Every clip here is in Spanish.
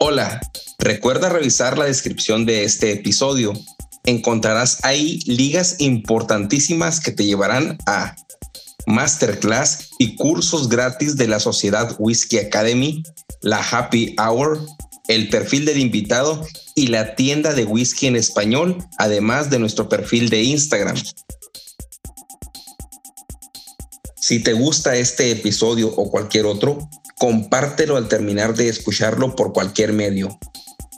Hola, recuerda revisar la descripción de este episodio. Encontrarás ahí ligas importantísimas que te llevarán a masterclass y cursos gratis de la Sociedad Whisky Academy, la Happy Hour, el perfil del invitado y la tienda de whisky en español, además de nuestro perfil de Instagram. Si te gusta este episodio o cualquier otro, compártelo al terminar de escucharlo por cualquier medio.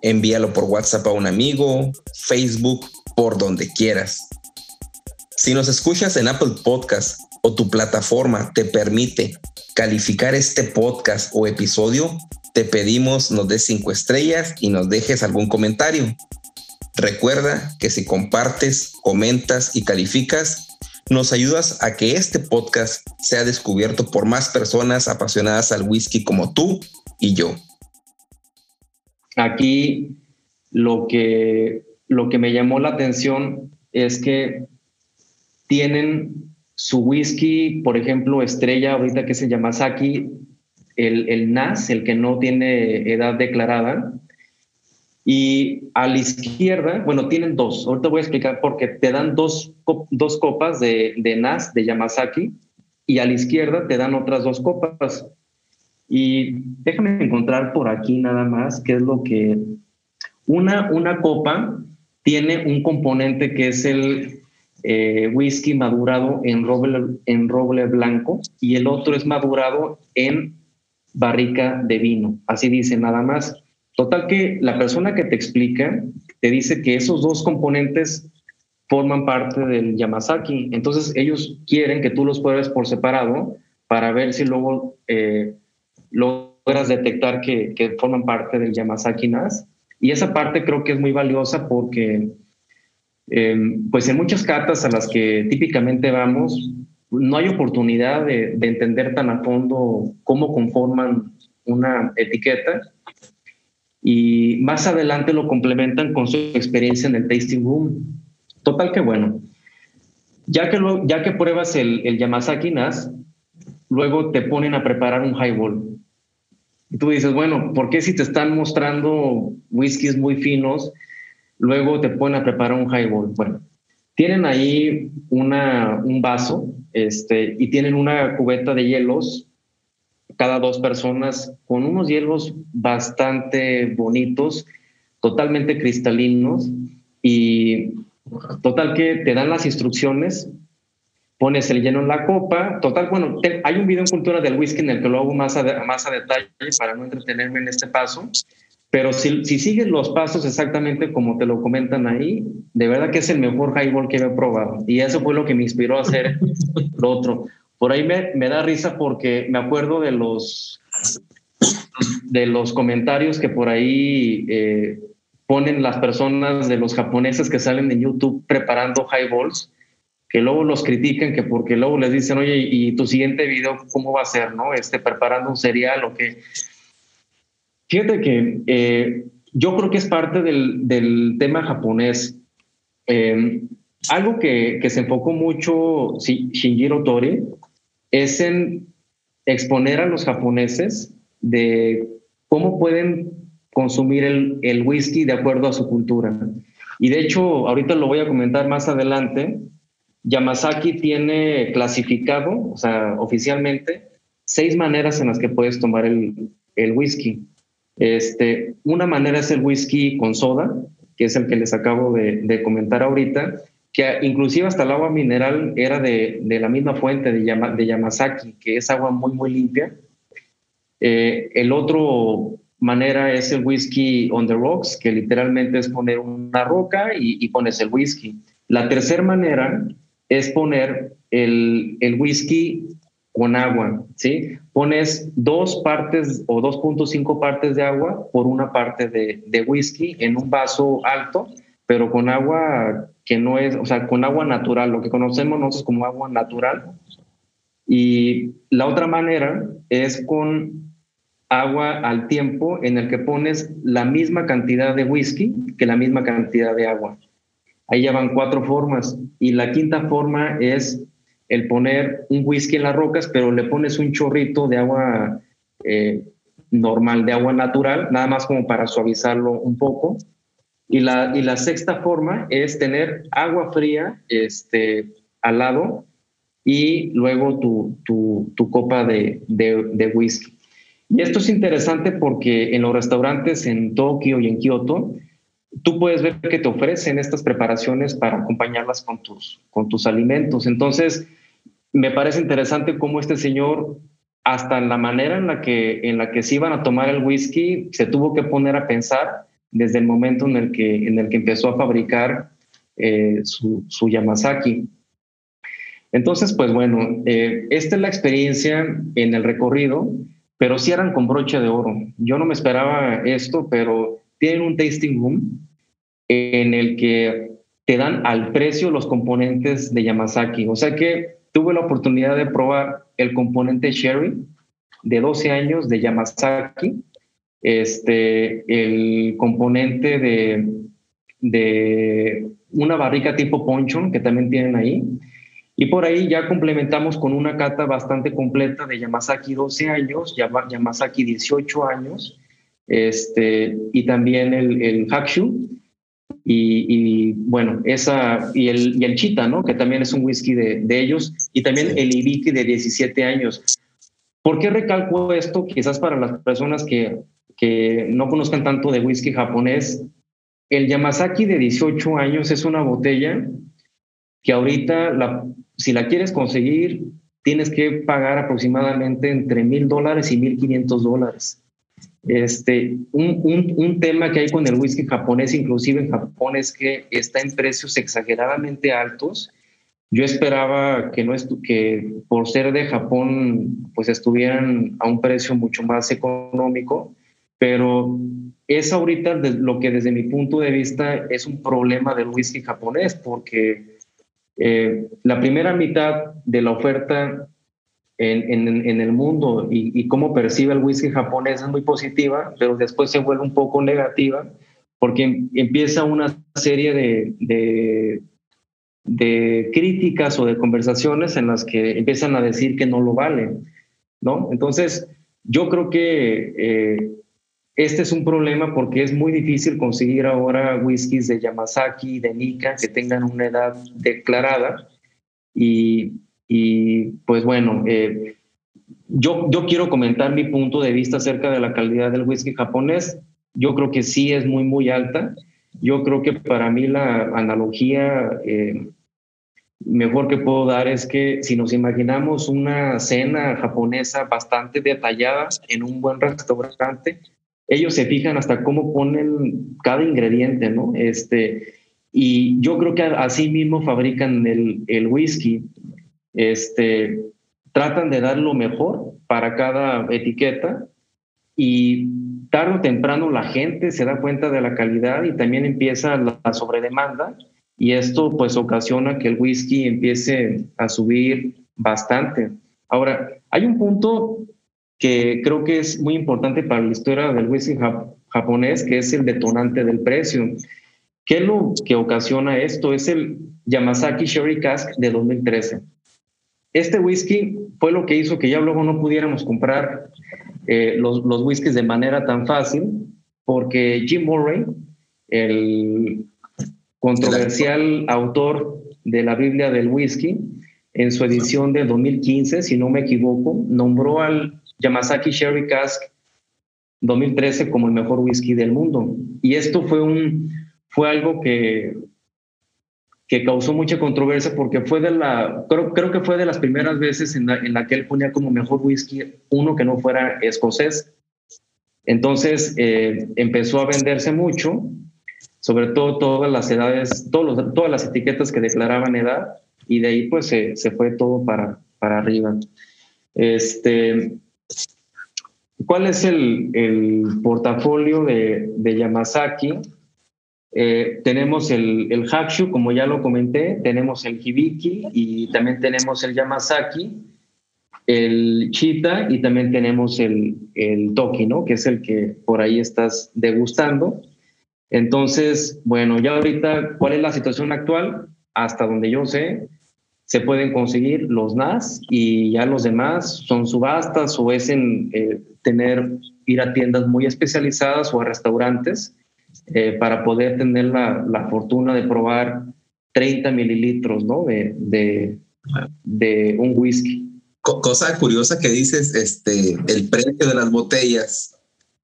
Envíalo por WhatsApp a un amigo, Facebook, por donde quieras. Si nos escuchas en Apple Podcast o tu plataforma te permite calificar este podcast o episodio, te pedimos nos des cinco estrellas y nos dejes algún comentario. Recuerda que si compartes, comentas y calificas, nos ayudas a que este podcast sea descubierto por más personas apasionadas al whisky como tú y yo. Aquí lo que, lo que me llamó la atención es que tienen su whisky, por ejemplo, estrella, ahorita que se llama Saki, el, el NAS, el que no tiene edad declarada, y a la izquierda, bueno, tienen dos. Ahorita voy a explicar porque te dan dos, dos copas de, de NAS, de Yamazaki, y a la izquierda te dan otras dos copas. Y déjame encontrar por aquí nada más qué es lo que... Una, una copa tiene un componente que es el eh, whisky madurado en roble, en roble blanco y el otro es madurado en barrica de vino. Así dice nada más. Total que la persona que te explica te dice que esos dos componentes forman parte del Yamazaki. Entonces ellos quieren que tú los pruebes por separado para ver si luego eh, logras detectar que, forman parte del Yamazaki NAS. Y esa parte creo que es muy valiosa porque eh, pues en muchas cartas a las que típicamente vamos, no hay oportunidad de entender tan a fondo cómo conforman una etiqueta y más adelante lo complementan con su experiencia en el tasting room. Total que bueno. Ya que, lo, ya que pruebas el, el Yamazaki Nas, luego te ponen a preparar un highball. Y tú dices, bueno, ¿por qué si te están mostrando whiskies muy finos, luego te ponen a preparar un highball? Bueno, tienen ahí una, un vaso este, y tienen una cubeta de hielos cada dos personas con unos hielos bastante bonitos, totalmente cristalinos y total que te dan las instrucciones, pones el lleno en la copa, total, bueno, hay un video en Cultura del Whisky en el que lo hago más a, más a detalle para no entretenerme en este paso, pero si, si sigues los pasos exactamente como te lo comentan ahí, de verdad que es el mejor highball que he probado y eso fue lo que me inspiró a hacer lo otro. Por ahí me, da risa porque me acuerdo de los, de los comentarios que por ahí eh, ponen las personas de los japoneses que salen en YouTube preparando highballs, que luego los critican, que porque luego les dicen, oye, ¿y tu siguiente video cómo va a ser? ¿No? Este, preparando un cereal o qué. Fíjate que eh, yo creo que es parte del, tema japonés. Eh, algo que, que, se enfocó mucho Shinjiro Tori es en exponer a los japoneses de cómo pueden consumir el, whisky de acuerdo a su cultura. Y de hecho, ahorita lo voy a comentar más adelante, Yamazaki tiene clasificado, o sea, oficialmente, seis maneras en las que puedes tomar el, whisky. Este, una manera es el whisky con soda, que es el que les acabo de, de comentar ahorita, que inclusive hasta el agua mineral era de, de la misma fuente de, de, Yamazaki, que es agua muy, muy limpia. Eh, el otro manera es el whisky on the rocks, que literalmente es poner una roca y, pones el whisky. La tercera manera es poner el, el whisky con agua, ¿sí? Pones dos partes o 2.5 partes de agua por una parte de, de whisky en un vaso alto, pero con agua que no es, o sea, con agua natural, lo que conocemos nosotros como agua natural. Y la otra manera es con agua al tiempo en el que pones la misma cantidad de whisky que la misma cantidad de agua. Ahí ya van cuatro formas. Y la quinta forma es el poner un whisky en las rocas, pero le pones un chorrito de agua eh, normal de agua natural, nada más como para suavizarlo un poco. Y la, y la sexta forma es tener agua fría este, al lado y luego tu, tu, tu copa de, de, whisky. Y esto es interesante porque en los restaurantes en Tokio y en Kioto, tú puedes ver que te ofrecen estas preparaciones para acompañarlas con tus, con tus alimentos. Entonces, me parece interesante cómo este señor, hasta en la manera en la, que, en la que se iban a tomar el whisky, se tuvo que poner a pensar desde el momento en el que, en el que empezó a fabricar eh, su, Yamazaki. Entonces, pues bueno, eh, esta es la experiencia en el recorrido, pero sí eran con broche de oro. Yo no me esperaba esto, pero tienen un tasting room en el que te dan al precio los componentes de Yamazaki. O sea que tuve la oportunidad de probar el componente Sherry de 12 años de Yamazaki, este, el componente de, de una barrica tipo ponchon que también tienen ahí. Y por ahí ya complementamos con una cata bastante completa de Yamazaki 12 años, Yamazaki 18 años, este, y también el, el Hakshu. Y, bueno, esa, y el, y el Chita, ¿no? Que también es un whisky de, de ellos, y también el Ibiki de 17 años. ¿Por qué recalco esto? Quizás para las personas que, que no conozcan tanto de whisky japonés, el Yamazaki de 18 años es una botella que ahorita, la, si la quieres conseguir, tienes que pagar aproximadamente entre mil dólares y mil quinientos dólares. Este, un, un, un, tema que hay con el whisky japonés, inclusive en Japón, es que está en precios exageradamente altos. Yo esperaba que, no que por ser de Japón, pues estuvieran a un precio mucho más económico, pero es ahorita lo que desde mi punto de vista es un problema del whisky japonés, porque eh, la primera mitad de la oferta en, en, el mundo y, cómo percibe el whisky japonés es muy positiva, pero después se vuelve un poco negativa porque empieza una serie de, de, de, críticas o de conversaciones en las que empiezan a decir que no lo vale, ¿no? Entonces, yo creo que eh, este es un problema porque es muy difícil conseguir ahora whiskies de Yamazaki de Nika que tengan una edad declarada y y pues bueno, eh, yo, yo quiero comentar mi punto de vista acerca de la calidad del whisky japonés. Yo creo que sí es muy, muy alta. Yo creo que para mí la analogía eh, mejor que puedo dar es que si nos imaginamos una cena japonesa bastante detallada en un buen restaurante, ellos se fijan hasta cómo ponen cada ingrediente, ¿no? Este, y yo creo que así mismo fabrican el, el whisky este, tratan de dar lo mejor para cada etiqueta y tarde o temprano la gente se da cuenta de la calidad y también empieza la sobredemanda y esto pues ocasiona que el whisky empiece a subir bastante. Ahora, hay un punto que creo que es muy importante para la historia del whisky japonés, que es el detonante del precio. ¿Qué es lo que ocasiona esto? Es el Yamazaki Sherry Cask de 2013. Este whisky fue lo que hizo que ya luego no pudiéramos comprar eh, los, los whiskies de manera tan fácil, porque Jim Murray, el controversial autor de la Biblia del whisky, en su edición de 2015, si no me equivoco, nombró al Yamazaki Sherry Cask 2013 como el mejor whisky del mundo. Y esto fue, un, fue algo que que causó mucha controversia porque fue de la, creo, creo que fue de las primeras veces en la, que él ponía como mejor whisky uno que no fuera escocés. Entonces eh, empezó a venderse mucho, sobre todo todas las edades, todos todas las etiquetas que declaraban edad, y de ahí pues se, se fue todo para, para arriba. Este, ¿Cuál es el, el portafolio de, de Yamazaki? Eh, tenemos el, el Hakshu, como ya lo comenté, tenemos el Hibiki y también tenemos el Yamazaki, el Chita y también tenemos el, el Toki, ¿no? Que es el que por ahí estás degustando. Entonces, bueno, ya ahorita, ¿cuál es la situación actual? Hasta donde yo sé, se pueden conseguir los NAS y ya los demás son subastas o es en eh, tener, ir a tiendas muy especializadas o a restaurantes eh, para poder tener la, la, fortuna de probar 30 mililitros ¿no? de, de, un whisky. Cosa curiosa que dices, este, el precio de las botellas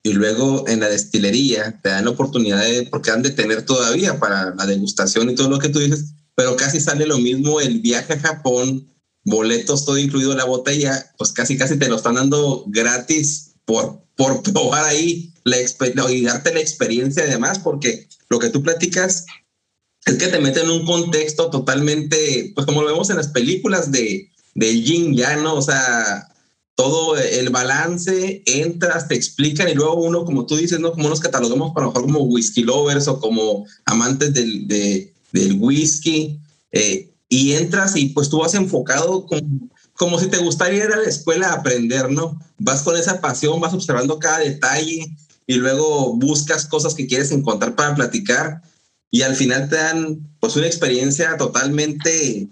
y luego en la destilería te dan la oportunidad de, porque han de tener todavía para la degustación y todo lo que tú dices, pero casi sale lo mismo el viaje a Japón, boletos todo incluido la botella, pues casi casi te lo están dando gratis por, por probar ahí la y darte la experiencia además, porque lo que tú platicas es que te mete en un contexto totalmente, pues como lo vemos en las películas de, de yin ya, ¿no? O sea, todo el balance, entras, te explican y luego uno, como tú dices, ¿no? Como nos catalogamos para lo mejor como whisky lovers o como amantes del, de, del whisky, eh, y entras y pues tú vas enfocado como, como si te gustaría ir a la escuela a aprender, ¿no? Vas con esa pasión, vas observando cada detalle y luego buscas cosas que quieres encontrar para platicar y al final te dan pues una experiencia totalmente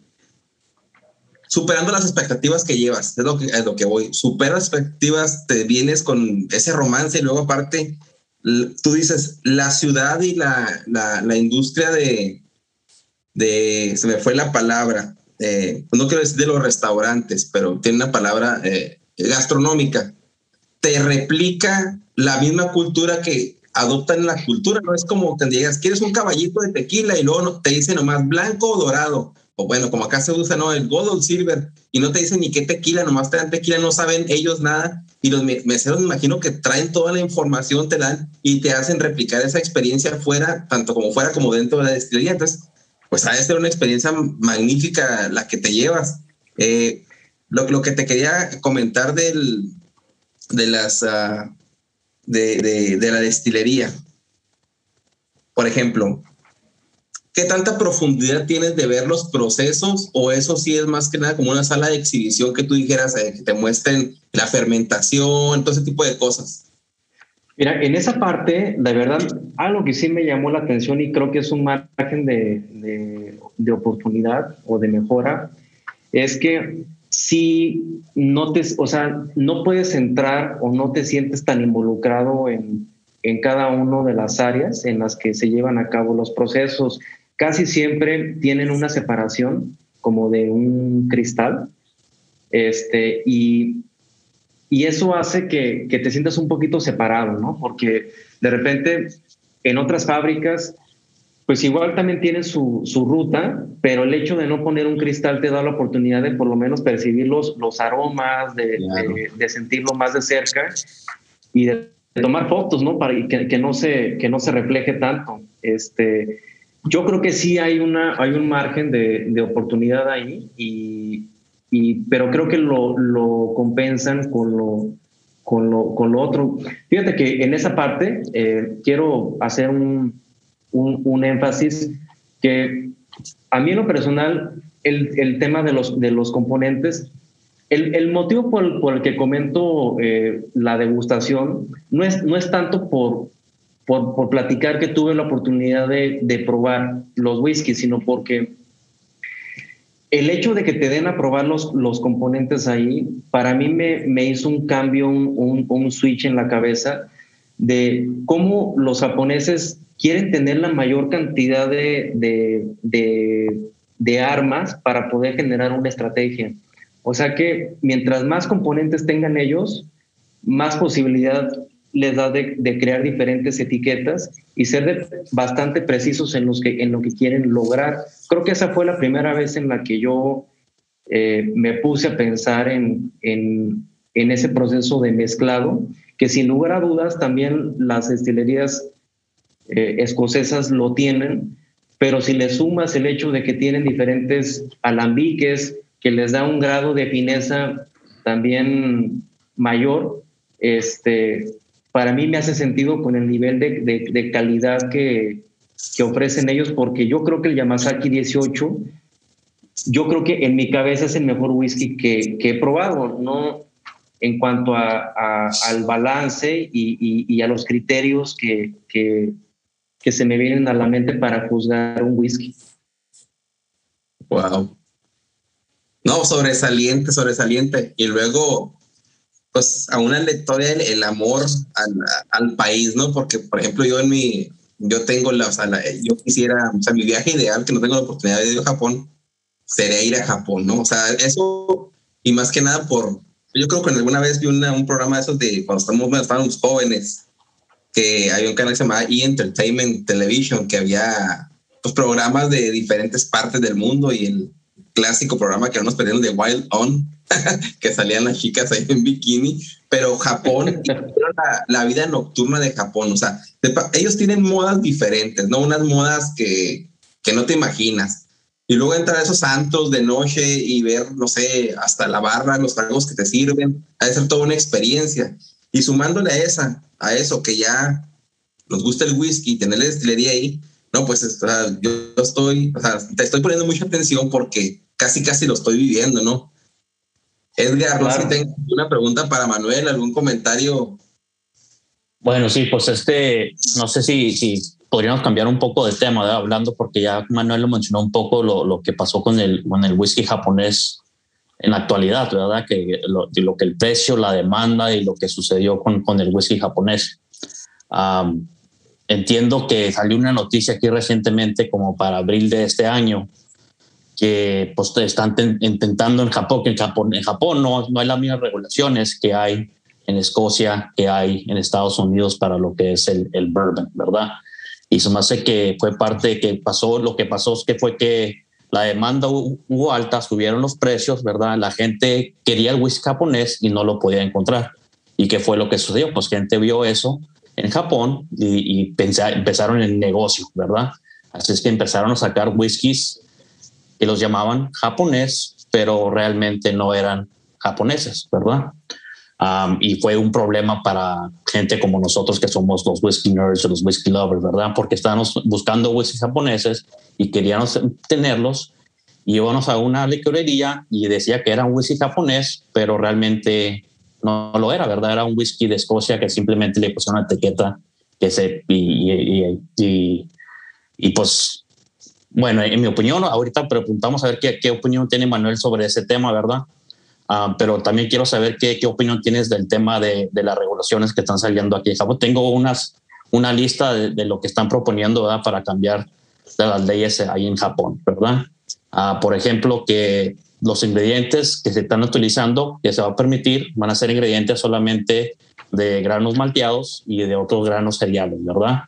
superando las expectativas que llevas, es lo que, es lo que voy, supera las expectativas, te vienes con ese romance y luego aparte tú dices, la ciudad y la, la, la industria de, de, se me fue la palabra, eh, no quiero decir de los restaurantes, pero tiene una palabra eh, gastronómica, te replica la misma cultura que adoptan la cultura, no es como que digas, ¿quieres un caballito de tequila? Y luego te dice nomás blanco o dorado, o bueno, como acá se usa, ¿no? El gold o silver, y no te dicen ni qué tequila, nomás te dan tequila, no saben ellos nada, y los meseros me imagino que traen toda la información, te dan y te hacen replicar esa experiencia fuera, tanto como fuera como dentro de la destilería. Entonces, pues ha de ser una experiencia magnífica la que te llevas. Eh, lo, que te quería comentar del, de, las, de, de, de, la destilería. Por ejemplo, ¿qué tanta profundidad tienes de ver los procesos o eso sí es más que nada como una sala de exhibición que tú dijeras, eh, que te muestren la fermentación, todo ese tipo de cosas? Mira, en esa parte, de verdad, algo que sí me llamó la atención y creo que es un margen de, de, oportunidad o de mejora, es que si no te, o sea, no puedes entrar o no te sientes tan involucrado en, en cada una de las áreas en las que se llevan a cabo los procesos. Casi siempre tienen una separación como de un cristal. Este, y y eso hace que, que, te sientas un poquito separado, ¿no? Porque de repente en otras fábricas, pues igual también tienen su, su, ruta, pero el hecho de no poner un cristal te da la oportunidad de por lo menos percibir los, los aromas, de, de, sentirlo más de cerca y de, tomar fotos, ¿no? Para que, que, no se, que no se refleje tanto. Este, yo creo que sí hay, una, hay un margen de, de oportunidad ahí y, pero creo que lo, lo compensan con lo, con lo, con lo, otro. Fíjate que en esa parte eh, quiero hacer un, un, un, énfasis que a mí en lo personal el, el tema de los, de los componentes, el, el motivo por el, por el, que comento eh, la degustación no es, no es tanto por, por, por, platicar que tuve la oportunidad de, de probar los whiskies, sino porque el hecho de que te den a probar los, los componentes ahí, para mí me, me hizo un cambio, un, un, switch en la cabeza de cómo los japoneses quieren tener la mayor cantidad de, de, de, de armas para poder generar una estrategia. O sea que mientras más componentes tengan ellos, más posibilidad les da de, crear diferentes etiquetas y ser bastante precisos en, los que, en lo que quieren lograr. Creo que esa fue la primera vez en la que yo eh, me puse a pensar en, en, en, ese proceso de mezclado, que sin lugar a dudas también las destilerías eh, escocesas lo tienen, pero si le sumas el hecho de que tienen diferentes alambiques, que les da un grado de fineza también mayor, este, para mí me hace sentido con el nivel de, calidad que, ofrecen ellos, porque yo creo que el Yamazaki 18, yo creo que en mi cabeza es el mejor whisky que, he probado, ¿no? En cuanto al balance y, a los criterios que se me vienen a la mente para juzgar un whisky. Wow. No, sobresaliente, sobresaliente. Y luego, pues a una lectoria el, el amor al, al, país, ¿no? Porque, por ejemplo, yo en mi, yo tengo la, o sea, yo quisiera, o sea, mi viaje ideal, que no tengo la oportunidad de ir a Japón, sería ir a Japón, ¿no? O sea, eso, y más que nada por, yo creo que alguna vez vi una, un programa de esos de cuando estamos, estábamos jóvenes, que había un canal que se llamaba E! Entertainment Television, que había pues, programas de diferentes partes del mundo y el clásico programa que nos perdieron de Wild On, que salían las chicas ahí en bikini, pero Japón, la, la, vida nocturna de Japón, o sea, ellos tienen modas diferentes, ¿no? Unas modas que, que no te imaginas. Y luego entrar a esos santos de noche y ver, no sé, hasta la barra, los tragos que te sirven, ha de ser toda una experiencia. Y sumándole a esa, a eso que ya nos gusta el whisky, tener la destilería ahí, no, pues o sea, yo estoy, o sea, te estoy poniendo mucha atención porque casi, casi lo estoy viviendo, ¿no? Edgar, no sé si tengo una pregunta para Manuel, algún comentario. Bueno, sí, pues este, no sé si, si podríamos cambiar un poco de tema, hablando, porque ya Manuel lo mencionó un poco lo, lo, que pasó con el, con el whisky japonés en la actualidad, ¿verdad? Que lo, lo, que el precio, la demanda y lo que sucedió con, con el whisky japonés. Um, entiendo que salió una noticia aquí recientemente, como para abril de este año, que pues, están intentando en Japón, que en Japón, en Japón no, no hay las mismas regulaciones que hay en Escocia, que hay en Estados Unidos para lo que es el, el bourbon, ¿verdad? Y se me hace que fue parte de que pasó, lo que pasó es que fue que la demanda hubo alta, subieron los precios, ¿verdad? La gente quería el whisky japonés y no lo podía encontrar. ¿Y qué fue lo que sucedió? Pues gente vio eso en Japón y, y empezaron el negocio, ¿verdad? Así es que empezaron a sacar whiskies que los llamaban japonés, pero realmente no eran japoneses, ¿verdad? Um, y fue un problema para gente como nosotros que somos los whisky nerds o los whisky lovers, ¿verdad? Porque estábamos buscando whisky japoneses y queríamos tenerlos. Y íbamos a una licorería y decía que era un whisky japonés, pero realmente no lo era, ¿verdad? Era un whisky de Escocia que simplemente le pusieron una etiqueta que se... Y, y, y, y, pues, bueno, en mi opinión, ahorita preguntamos a ver qué, qué opinión tiene Manuel sobre ese tema, ¿verdad? Uh, pero también quiero saber qué, qué opinión tienes del tema de, de, las regulaciones que están saliendo aquí Tengo unas, una lista de, de lo que están proponiendo ¿verdad? para cambiar de las leyes ahí en Japón, ¿verdad? Uh, por ejemplo, que los ingredientes que se están utilizando, que se va a permitir, van a ser ingredientes solamente de granos malteados y de otros granos cereales, ¿verdad?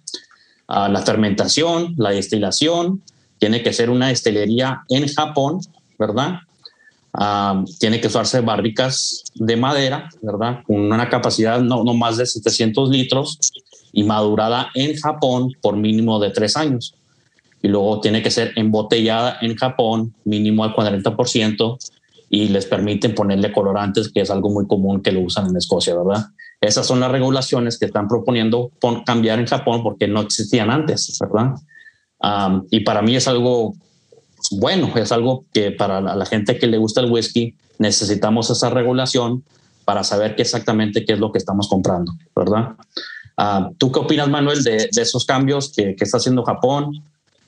Uh, la fermentación, la destilación, tiene que ser una destilería en Japón, ¿verdad? tiene que usarse barricas de madera, ¿verdad? Con una capacidad no, no, más de 700 litros y madurada en Japón por mínimo de tres años. Y luego tiene que ser embotellada en Japón mínimo al 40% y les permiten ponerle colorantes, que es algo muy común que lo usan en Escocia, ¿verdad? Esas son las regulaciones que están proponiendo cambiar en Japón porque no existían antes, ¿verdad? Y para mí es algo bueno, es algo que para la, gente que le gusta el whisky necesitamos esa regulación para saber qué exactamente qué es lo que estamos comprando, ¿verdad? Uh, ¿Tú qué opinas, Manuel, de, de esos cambios que, que, está haciendo Japón?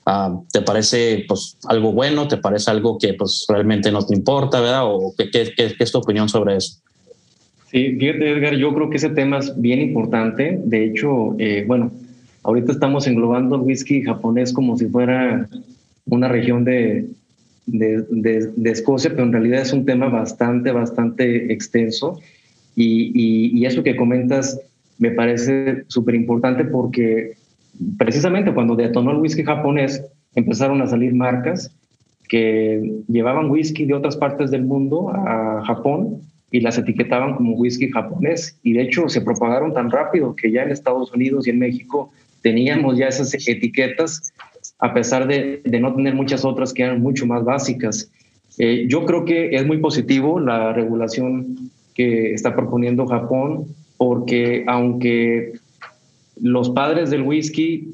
Uh, ¿Te parece pues, algo bueno? ¿Te parece algo que pues, realmente no te importa, verdad? ¿O qué, qué, qué, es tu opinión sobre eso? Sí, Edgar, yo creo que ese tema es bien importante. De hecho, eh, bueno, ahorita estamos englobando el whisky japonés como si fuera una región de, de, de, Escocia, pero en realidad es un tema bastante, bastante extenso. Y, y, y eso que comentas me parece súper importante porque precisamente cuando detonó el whisky japonés, empezaron a salir marcas que llevaban whisky de otras partes del mundo a Japón y las etiquetaban como whisky japonés. Y de hecho se propagaron tan rápido que ya en Estados Unidos y en México teníamos ya esas etiquetas a pesar de, no tener muchas otras que eran mucho más básicas. Eh, yo creo que es muy positivo la regulación que está proponiendo Japón, porque aunque los padres del whisky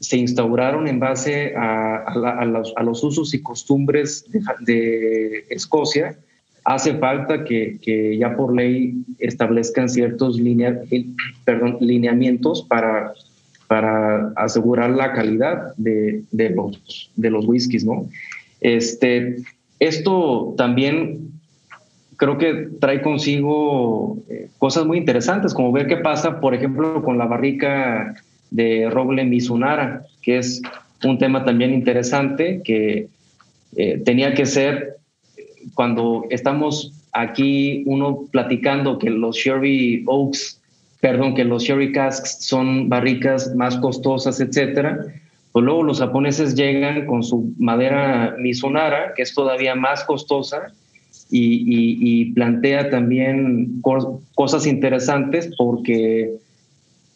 se instauraron en base a, los, usos y costumbres de, Escocia, hace falta que, ya por ley establezcan ciertos lineamientos para para asegurar la calidad de, de, los, de los whiskies, ¿no? Este, esto también creo que trae consigo eh, cosas muy interesantes, como ver qué pasa, por ejemplo, con la barrica de roble Mizunara, que es un tema también interesante que eh, tenía que ser cuando estamos aquí uno platicando que los Sherry Oaks, perdón, que los Sherry Casks son barricas más costosas, etcétera, pues luego los japoneses llegan con su madera Mizunara, que es todavía más costosa, y, plantea también cosas interesantes porque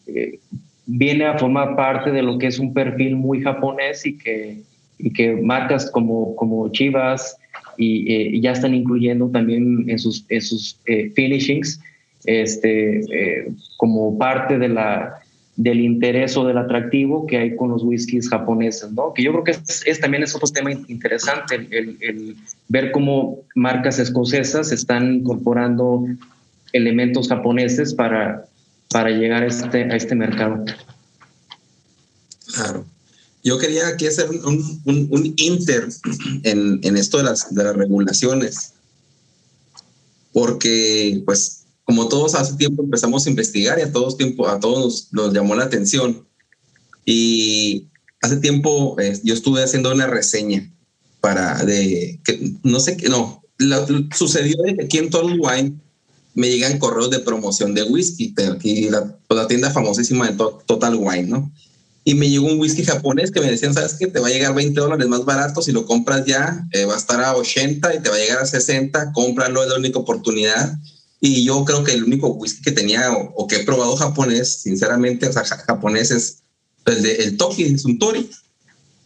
eh, viene a formar parte de lo que es un perfil muy japonés y que, y marcas como, como Chivas y, eh, ya están incluyendo también en sus, en sus eh, finishings este, como parte de la, del interés o del atractivo que hay con los whiskies japoneses, ¿no? Que yo creo que es, también es otro tema interesante, el, ver cómo marcas escocesas están incorporando elementos japoneses para, para llegar a este, a este mercado. Claro. Yo quería aquí hacer un, un, inter en, en, esto de las, de las regulaciones, porque pues como todos hace tiempo empezamos a investigar y a todos, tiempo, a todos nos, llamó la atención. Y hace tiempo eh, yo estuve haciendo una reseña para de que no sé qué, no, sucedió de que aquí en Total Wine me llegan correos de promoción de whisky, aquí la, pues, la tienda famosísima de Total Wine, ¿no? Y me llegó un whisky japonés que me decían, ¿sabes qué? Te va a llegar 20 dólares más barato si lo compras ya, eh, va a estar a 80 y te va a llegar a 60, cómpralo, es la única oportunidad. Y yo creo que el único whisky que tenía o, que he probado japonés, sinceramente, o sea, japonés es el de el Toki, es un Tori.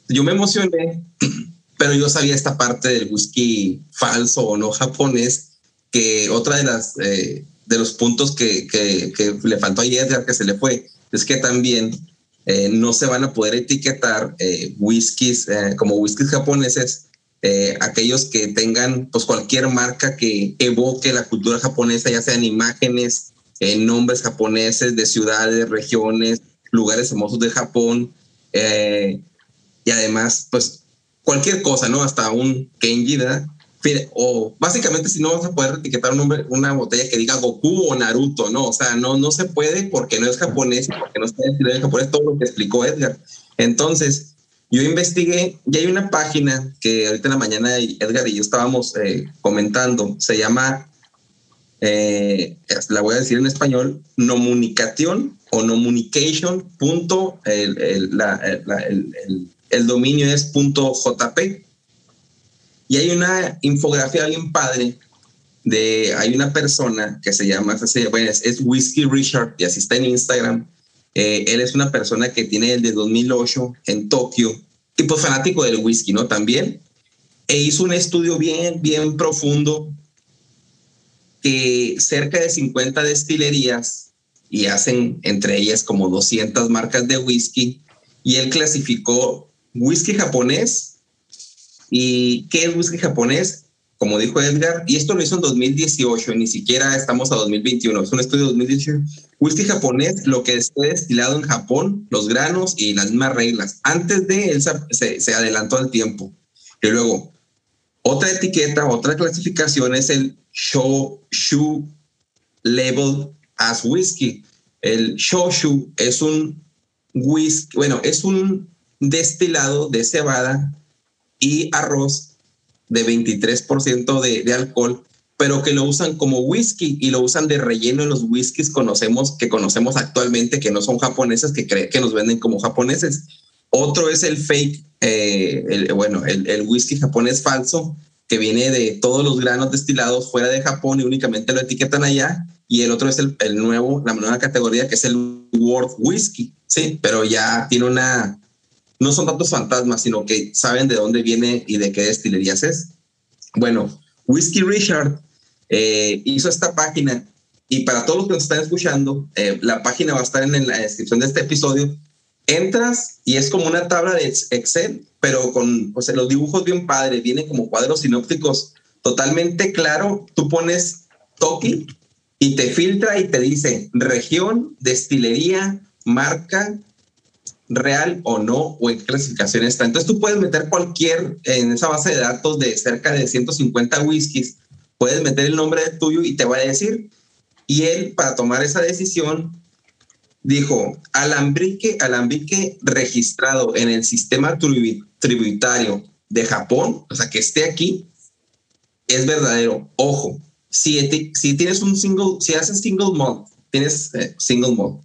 Yo me emocioné, pero yo sabía esta parte del whisky falso o no japonés, que otra de las eh, de los puntos que, que, que, le faltó a Edgar, que se le fue, es que también eh, no se van a poder etiquetar eh, whiskies eh, como whiskies japoneses eh, aquellos que tengan pues cualquier marca que evoque la cultura japonesa, ya sean imágenes, eh, nombres japoneses de ciudades, regiones, lugares famosos de Japón, eh, y además pues cualquier cosa, ¿no? Hasta un Kenji, ¿verdad? O básicamente si no vas a poder etiquetar un nombre, una botella que diga Goku o Naruto, ¿no? O sea, no, no se puede porque no es japonés, porque no está en japonés, todo lo que explicó Edgar. Entonces, yo investigué y hay una página que ahorita en la mañana Edgar y yo estábamos eh, comentando, se llama, eh, la voy a decir en español, nomunication o nomunication. el, el, el, dominio es punto .jp. Y hay una infografía bien padre de, hay una persona que se llama, bueno, es, es Whiskey Richard y así está en Instagram eh, él es una persona que tiene el de 2008 en Tokio, tipo fanático del whisky, ¿no? También. E hizo un estudio bien, bien profundo que cerca de 50 destilerías y hacen entre ellas como 200 marcas de whisky y él clasificó whisky japonés y qué es whisky japonés como dijo Edgar, y esto lo hizo en 2018, ni siquiera estamos a 2021, es un estudio de 2018. Whisky japonés, lo que esté destilado en Japón, los granos y las mismas reglas. Antes de él se, se adelantó al tiempo. Y luego, otra etiqueta, otra clasificación es el Shoshu Label as Whisky. El Shoshu es un whisky, bueno, es un destilado de cebada y arroz de 23% de, de alcohol, pero que lo usan como whisky y lo usan de relleno en los whiskies conocemos, que conocemos actualmente, que no son japoneses, que, creen que nos venden como japoneses. Otro es el fake, eh, el, bueno, el, el, whisky japonés falso, que viene de todos los granos destilados fuera de Japón y únicamente lo etiquetan allá. Y el otro es el, el nuevo, la nueva categoría, que es el World Whisky, sí, pero ya tiene una, no son tantos fantasmas, sino que saben de dónde viene y de qué destilerías es. Bueno, Whiskey Richard eh, hizo esta página y para todos los que nos están escuchando, eh, la página va a estar en, la descripción de este episodio. Entras y es como una tabla de Excel, pero con o sea, los dibujos bien padres, vienen como cuadros sinópticos totalmente claro. Tú pones Toki y te filtra y te dice región, destilería, marca, real o no, o en qué clasificación está. Entonces tú puedes meter cualquier, en esa base de datos de cerca de 150 whiskies, puedes meter el nombre de tuyo y te va a decir. Y él, para tomar esa decisión, dijo, alambique, alambique registrado en el sistema tributario de Japón, o sea, que esté aquí, es verdadero. Ojo, si, si tienes un single, si haces single malt, tienes eh, single malt,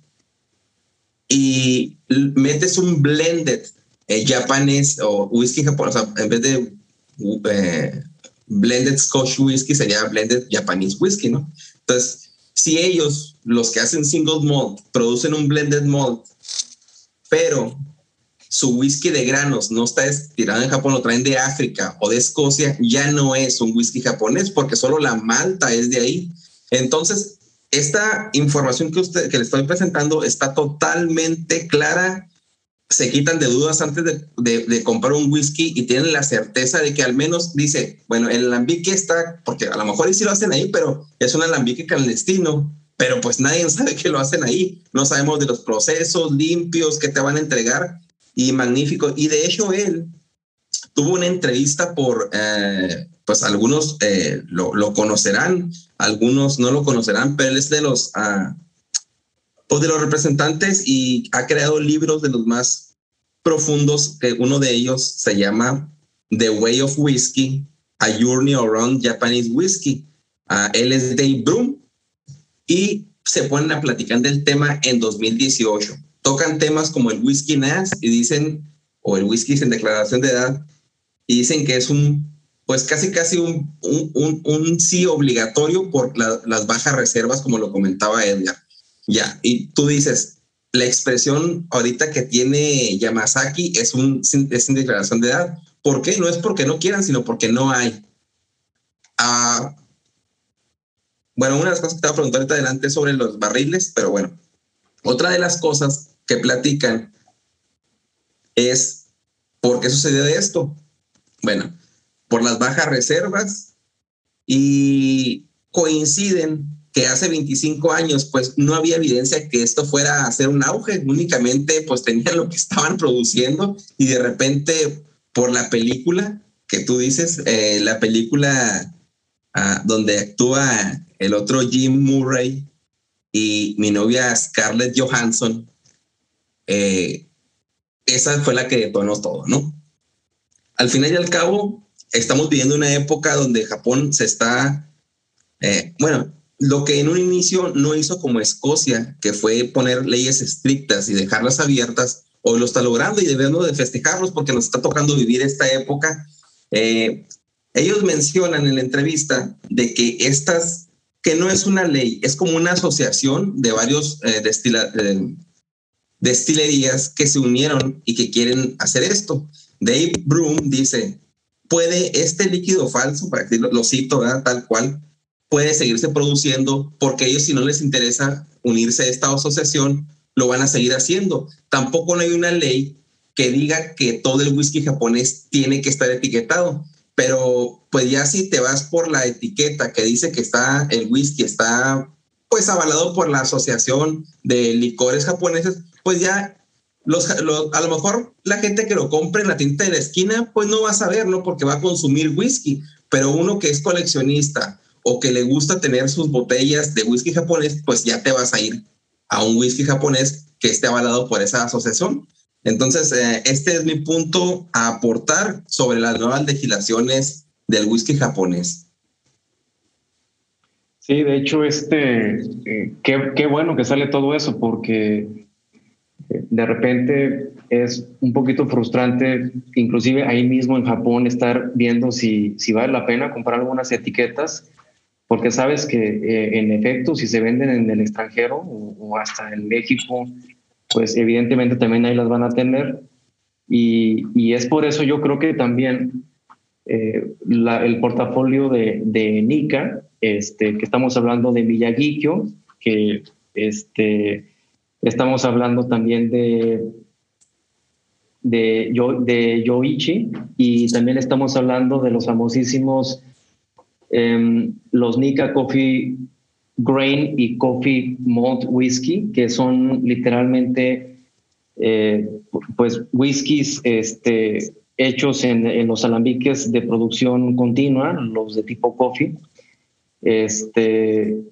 y metes un blended eh, japonés o whisky japonés, o sea, en vez de eh, blended Scotch whisky sería blended Japanese whisky, ¿no? Entonces, si ellos, los que hacen single malt, producen un blended malt, pero su whisky de granos no está tirado en Japón, lo traen de África o de Escocia, ya no es un whisky japonés porque solo la malta es de ahí. Entonces, esta información que, usted, que le estoy presentando está totalmente clara. Se quitan de dudas antes de, de, comprar un whisky y tienen la certeza de que al menos dice, bueno, el alambique está, porque a lo mejor sí lo hacen ahí, pero es un alambique clandestino, pero pues nadie sabe que lo hacen ahí. No sabemos de los procesos limpios que te van a entregar y magnífico. Y de hecho él tuvo una entrevista por, eh, pues algunos eh, lo, conocerán, algunos no lo conocerán, pero él es de los, uh, de los representantes y ha creado libros de los más profundos, que uno de ellos se llama The Way of Whiskey, A Journey Around Japanese Whiskey. Uh, él es Dave Broom y se ponen a platicar del tema en 2018. Tocan temas como el whisky NAS y dicen, o el whisky sin declaración de edad, y dicen que es un pues casi casi un, un, un, sí obligatorio por las bajas reservas, como lo comentaba Edgar. Ya, y tú dices, la expresión ahorita que tiene Yamazaki es, un, es sin declaración de edad. ¿Por qué? No es porque no quieran, sino porque no hay. Ah, bueno, una de las cosas que te voy a preguntar ahorita adelante es sobre los barriles, pero bueno, otra de las cosas que platican es por qué sucedió esto. Bueno, por las bajas reservas y coinciden que hace 25 años pues no había evidencia que esto fuera a hacer un auge, únicamente pues tenían lo que estaban produciendo y de repente por la película que tú dices, eh, la película ah, donde actúa el otro Jim Murray y mi novia Scarlett Johansson, eh, esa fue la que detonó todo, ¿no? Al final y al cabo, estamos viviendo una época donde Japón se está, eh, bueno, lo que en un inicio no hizo como Escocia, que fue poner leyes estrictas y dejarlas abiertas, hoy lo está logrando y debemos de festejarlos porque nos está tocando vivir esta época. Eh, ellos mencionan en la entrevista de que estas, que no es una ley, es como una asociación de varios eh, destilerías que se unieron y que quieren hacer esto. Dave Broom dice, puede este líquido falso, para que lo, cito tal cual, puede seguirse produciendo porque ellos si no les interesa unirse a esta asociación, lo van a seguir haciendo. Tampoco no hay una ley que diga que todo el whisky japonés tiene que estar etiquetado, pero pues ya si te vas por la etiqueta que dice que está el whisky está pues avalado por la Asociación de Licores Japoneses, pues ya los, a lo mejor la gente que lo compre en la tinta de la esquina, pues no va a saber, ¿no? Porque va a consumir whisky, pero uno que es coleccionista o que le gusta tener sus botellas de whisky japonés, pues ya te vas a ir a un whisky japonés que esté avalado por esa asociación. Entonces, eh, este es mi punto a aportar sobre las nuevas legislaciones del whisky japonés. Sí, de hecho, este, eh, qué, qué bueno que sale todo eso, porque de repente es un poquito frustrante, inclusive ahí mismo en Japón, estar viendo si, si vale la pena comprar algunas etiquetas, porque sabes que eh, en efecto, si se venden en el extranjero o, hasta en México, pues evidentemente también ahí las van a tener. Y, y es por eso yo creo que también eh, el portafolio de, de Nika, este, que estamos hablando de Miyagikyo, que este, Estamos hablando también de, de, Yo, Yoichi y también estamos hablando de los famosísimos em, los Nika Coffee Grain y Coffee Malt Whiskey, que son literalmente eh, pues whiskies este, hechos en, en, los alambiques de producción continua, los de tipo coffee, este,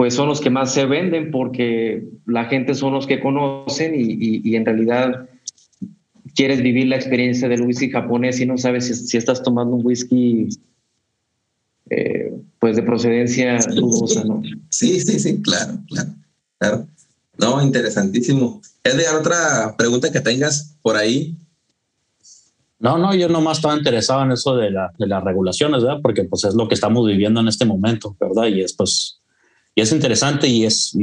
pues son los que más se venden porque la gente son los que conocen y, y, en realidad quieres vivir la experiencia del whisky japonés y no sabes si, estás tomando un whisky eh, pues de procedencia dudosa, ¿no? Sí, sí, sí, claro, claro, claro. No, interesantísimo. Edgar, otra pregunta que tengas por ahí. No, no, yo nomás estaba interesado en eso de, la, de las regulaciones, ¿verdad? Porque pues es lo que estamos viviendo en este momento, ¿verdad? Y es pues, y es interesante y es,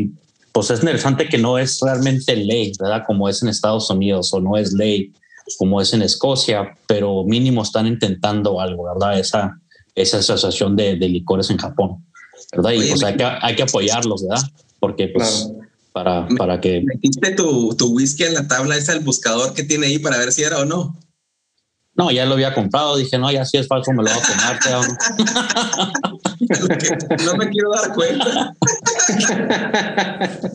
pues es interesante que no es realmente ley, ¿verdad? Como es en Estados Unidos o no es ley como es en Escocia, pero mínimo están intentando algo, ¿verdad? Esa, esa asociación de, licores en Japón, ¿verdad? Y pues hay que, hay que apoyarlos, ¿verdad? Porque pues para, para que... ¿Metiste tu, tu whisky en la tabla esa, el buscador que tiene ahí para ver si era o no? No, ya lo había comprado. Dije, no, ya si es falso, me lo voy a tomar. no me quiero dar cuenta.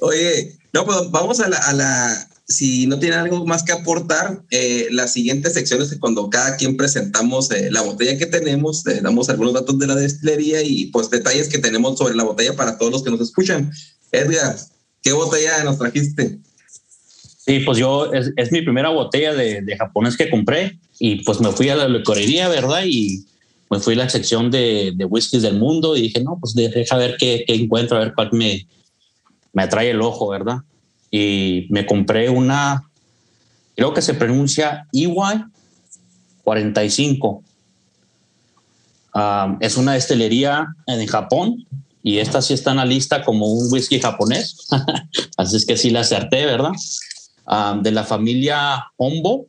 Oye, no, pues vamos a la, a la, si no tiene algo más que aportar, eh, las siguientes secciones que cuando cada quien presentamos eh, la botella que tenemos, eh, damos algunos datos de la destilería y pues detalles que tenemos sobre la botella para todos los que nos escuchan. Edgar, ¿qué botella nos trajiste? Sí, pues yo, es, es mi primera botella de, de, japonés que compré y pues me fui a la licorería, ¿verdad? Y me fui a la sección de, de whiskies del mundo y dije, no, pues deja ver qué, qué encuentro, a ver cuál me, me atrae el ojo, ¿verdad? y me compré una, creo que se pronuncia EY 45. es una destilería en Japón y esta sí está en la lista como un whisky japonés. Así es que sí la acerté, ¿verdad? de la familia Hombo.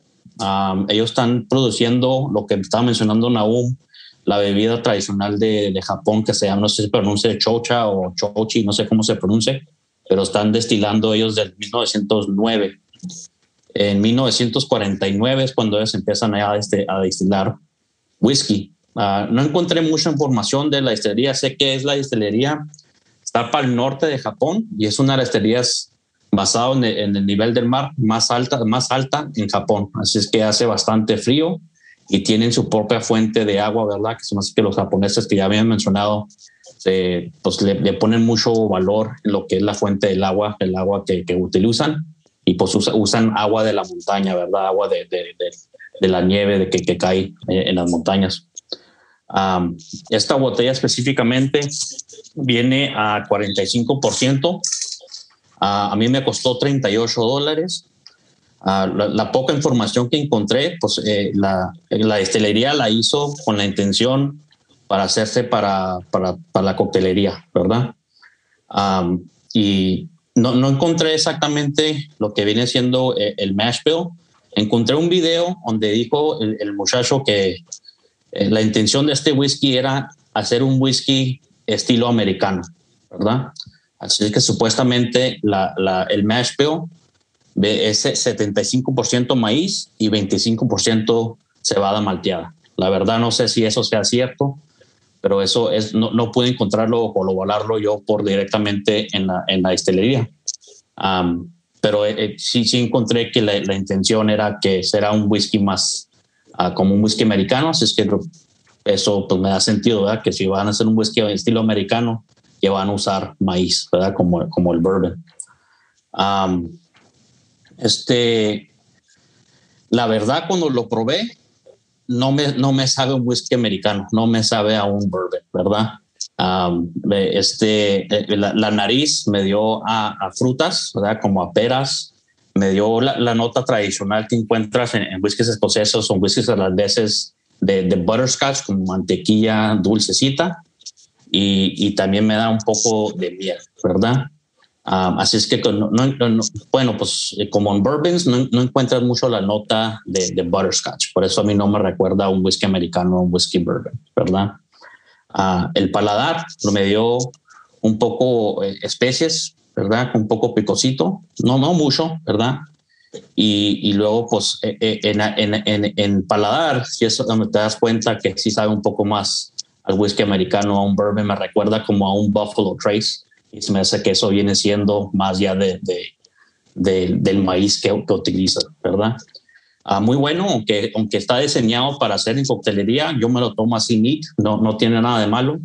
ellos están produciendo lo que estaba mencionando Naum, la bebida tradicional de, de, Japón que se llama, no sé si se pronuncia chocha o chochi, no sé cómo se pronuncia pero están destilando ellos del 1909. En 1949 es cuando ellos empiezan a, este, a destilar whisky. Ah, no encontré mucha información de la destilería, sé que es la destilería, está para el norte de Japón y es una de las destilerías basada en, en el, nivel del mar más alta, más alta en Japón. Así es que hace bastante frío y tienen su propia fuente de agua, ¿verdad? Que son así que los japoneses que ya habían mencionado pues le, ponen mucho valor en lo que es la fuente del agua, el agua que, que utilizan, y pues usan agua de la montaña, ¿verdad? Agua de, de, de, la nieve de que, que, cae en las montañas. esta botella específicamente viene a 45%. a mí me costó 38 dólares. La, poca información que encontré, pues eh, la, la destilería la hizo con la intención para hacerse para, para, para la coctelería, ¿verdad? y no, no, encontré exactamente lo que viene siendo eh, el, mash bill. Encontré un video donde dijo el, el muchacho que eh, la intención de este whisky era hacer un whisky estilo americano, ¿verdad? Así que supuestamente la, la, el mash bill es 75% maíz y 25% cebada malteada. La verdad no sé si eso sea cierto, pero eso es, no, no pude encontrarlo o volarlo yo por directamente en la, en la destilería. pero eh, eh, sí, sí encontré que la, la, intención era que será un whisky más uh, como un whisky americano, así es que eso pues me da sentido, ¿verdad? Que si van a hacer un whisky de estilo americano, que van a usar maíz, ¿verdad? Como, como el bourbon. Este, la verdad, cuando lo probé, no me, no me sabe un whisky americano, no me sabe a un bourbon, ¿verdad? este, eh, la, nariz me dio a, frutas, ¿verdad? Como a peras, me dio la, nota tradicional que encuentras en, whiskies escoceses o whiskies irlandeses de, de butterscotch, como mantequilla dulcecita, y, y, también me da un poco de miel, ¿verdad? Así es que, no, bueno, pues eh, como en bourbons no, encuentras mucho la nota de, butterscotch. Por eso a mí no me recuerda a un whisky americano o un whisky bourbon, ¿verdad? Ah, el paladar me dio un poco eh, especies, ¿verdad? Un poco picosito, no, no mucho, ¿verdad? Y, luego, pues eh, en, en, en, paladar, si eso te das cuenta que sí sabe un poco más al whisky americano, a un bourbon, me recuerda como a un Buffalo Trace y se me hace que eso viene siendo más ya de, del maíz que, que utiliza, ¿verdad? Ah, muy bueno, aunque, aunque está diseñado para hacer en coctelería, yo me lo tomo así neat, no, no tiene nada de malo.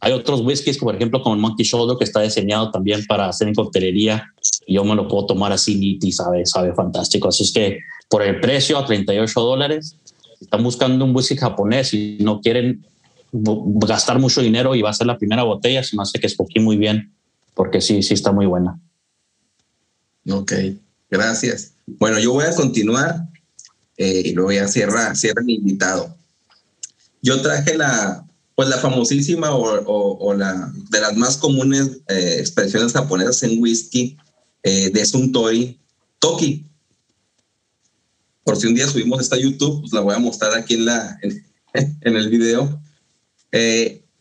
Hay otros whiskies, por ejemplo, como el Monkey Shoulder, que está diseñado también para hacer en coctelería. Y yo me lo puedo tomar así neat y sabe, sabe fantástico. Así es que por el precio a 38 dólares, están buscando un whisky japonés y no quieren gastar mucho dinero y va a ser la primera botella, se me hace que escogí muy bien, porque sí, sí está muy buena. Ok, gracias. Bueno, yo voy a continuar eh, y lo voy a cerrar, cierra mi invitado. Yo traje la, pues la famosísima o, la de las más comunes eh, expresiones japonesas en whisky eh, de Suntory, Toki. Por si un día subimos esta YouTube, pues la voy a mostrar aquí en, la, en, el video.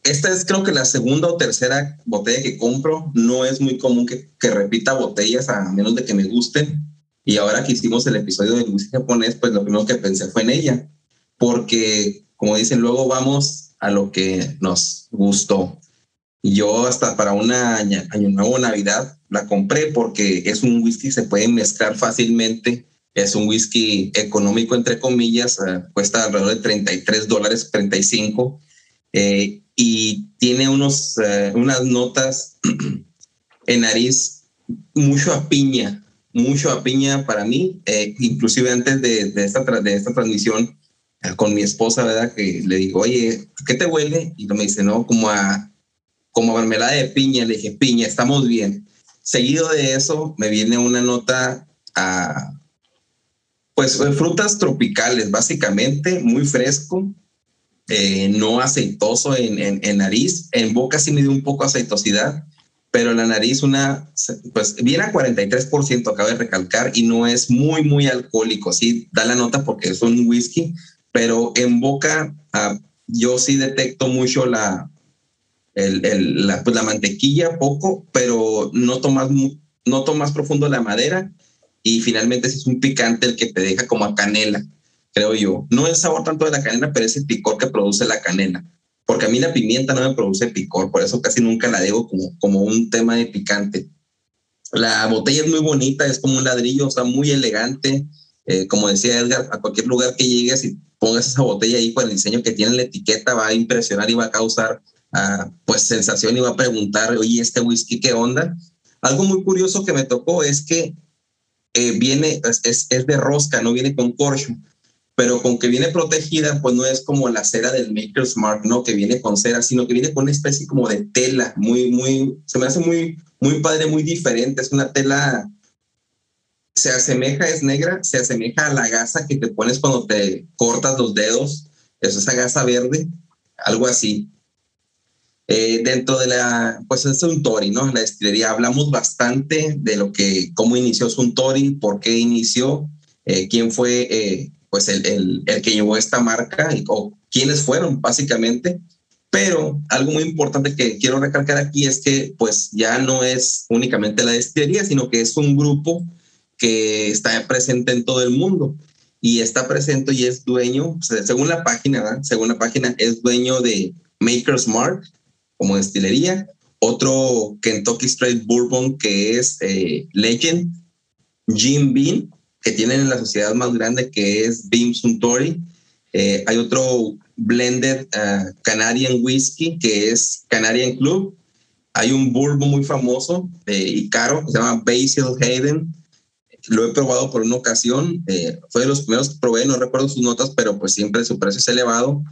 Esta es creo que la segunda o tercera botella que compro. No es muy común que, que repita botellas a menos de que me gusten. Y ahora que hicimos el episodio de whisky japonés, pues lo primero que pensé fue en ella, porque como dicen, luego vamos a lo que nos gustó. Y yo hasta para una año, nuevo Navidad la compré porque es un whisky se puede mezclar fácilmente. Es un whisky económico, entre comillas, eh, cuesta alrededor de 33 dólares, 35. Eh, y tiene unos, eh, unas notas en nariz mucho a piña, mucho a piña para mí, eh, inclusive antes de, de, esta, de esta transmisión eh, con mi esposa, ¿verdad? Que le digo, oye, ¿qué te huele? Y me dice, no, como a, como mermelada de piña. Le dije, piña, estamos bien. Seguido de eso, me viene una nota a, pues, frutas tropicales, básicamente, muy fresco, eh, no aceitoso en, en, en, nariz. En boca sí me dio un poco aceitosidad pero la nariz una, pues viene a 43%, acabo de recalcar, y no es muy, muy alcohólico, sí, da la nota porque es un whisky, pero en boca ah, yo sí detecto mucho la, el, la, pues la mantequilla, poco, pero no tomas, no tomas profundo la madera, y finalmente es un picante el que te deja como a canela, creo yo. No es sabor tanto de la canela, pero es el picor que produce la canela porque a mí la pimienta no me produce picor, por eso casi nunca la debo como, como un tema de picante. La botella es muy bonita, es como un ladrillo, o sea, muy elegante. Eh, como decía Edgar, a cualquier lugar que llegues y pongas esa botella ahí con el diseño que tiene la etiqueta, va a impresionar y va a causar uh, pues sensación y va a preguntar, oye, este whisky, ¿qué onda? Algo muy curioso que me tocó es que eh, viene, es, es, de rosca, no viene con corcho pero con que viene protegida, pues no es como la cera del Maker's Mark, ¿no? Que viene con cera, sino que viene con una especie como de tela, muy, muy, se me hace muy, muy padre, muy diferente. Es una tela, se asemeja, es negra, se asemeja a la gasa que te pones cuando te cortas los dedos, es esa gasa verde, algo así. Eh, dentro de la, pues es un Tori, ¿no? En la destilería hablamos bastante de lo que, cómo inició Suntory, por qué inició, eh, quién fue eh, pues el, el, el que llevó esta marca o quiénes fueron básicamente. Pero algo muy importante que quiero recalcar aquí es que pues ya no es únicamente la destilería, sino que es un grupo que está presente en todo el mundo. Y está presente y es dueño, según la página, según la página, es dueño de Maker's Mark como destilería, otro Kentucky Straight Bourbon que es eh, Legend, Jim Beam que tienen la sociedad más grande que es Beam Suntory. Eh, hay otro blended uh, Canadian Whiskey que es Canadian Club. Hay un bourbon muy famoso y caro que se llama Basil Hayden. Lo he probado por una ocasión. Eh, fue de los primeros que probé, no recuerdo sus notas, pero pues siempre su precio es elevado.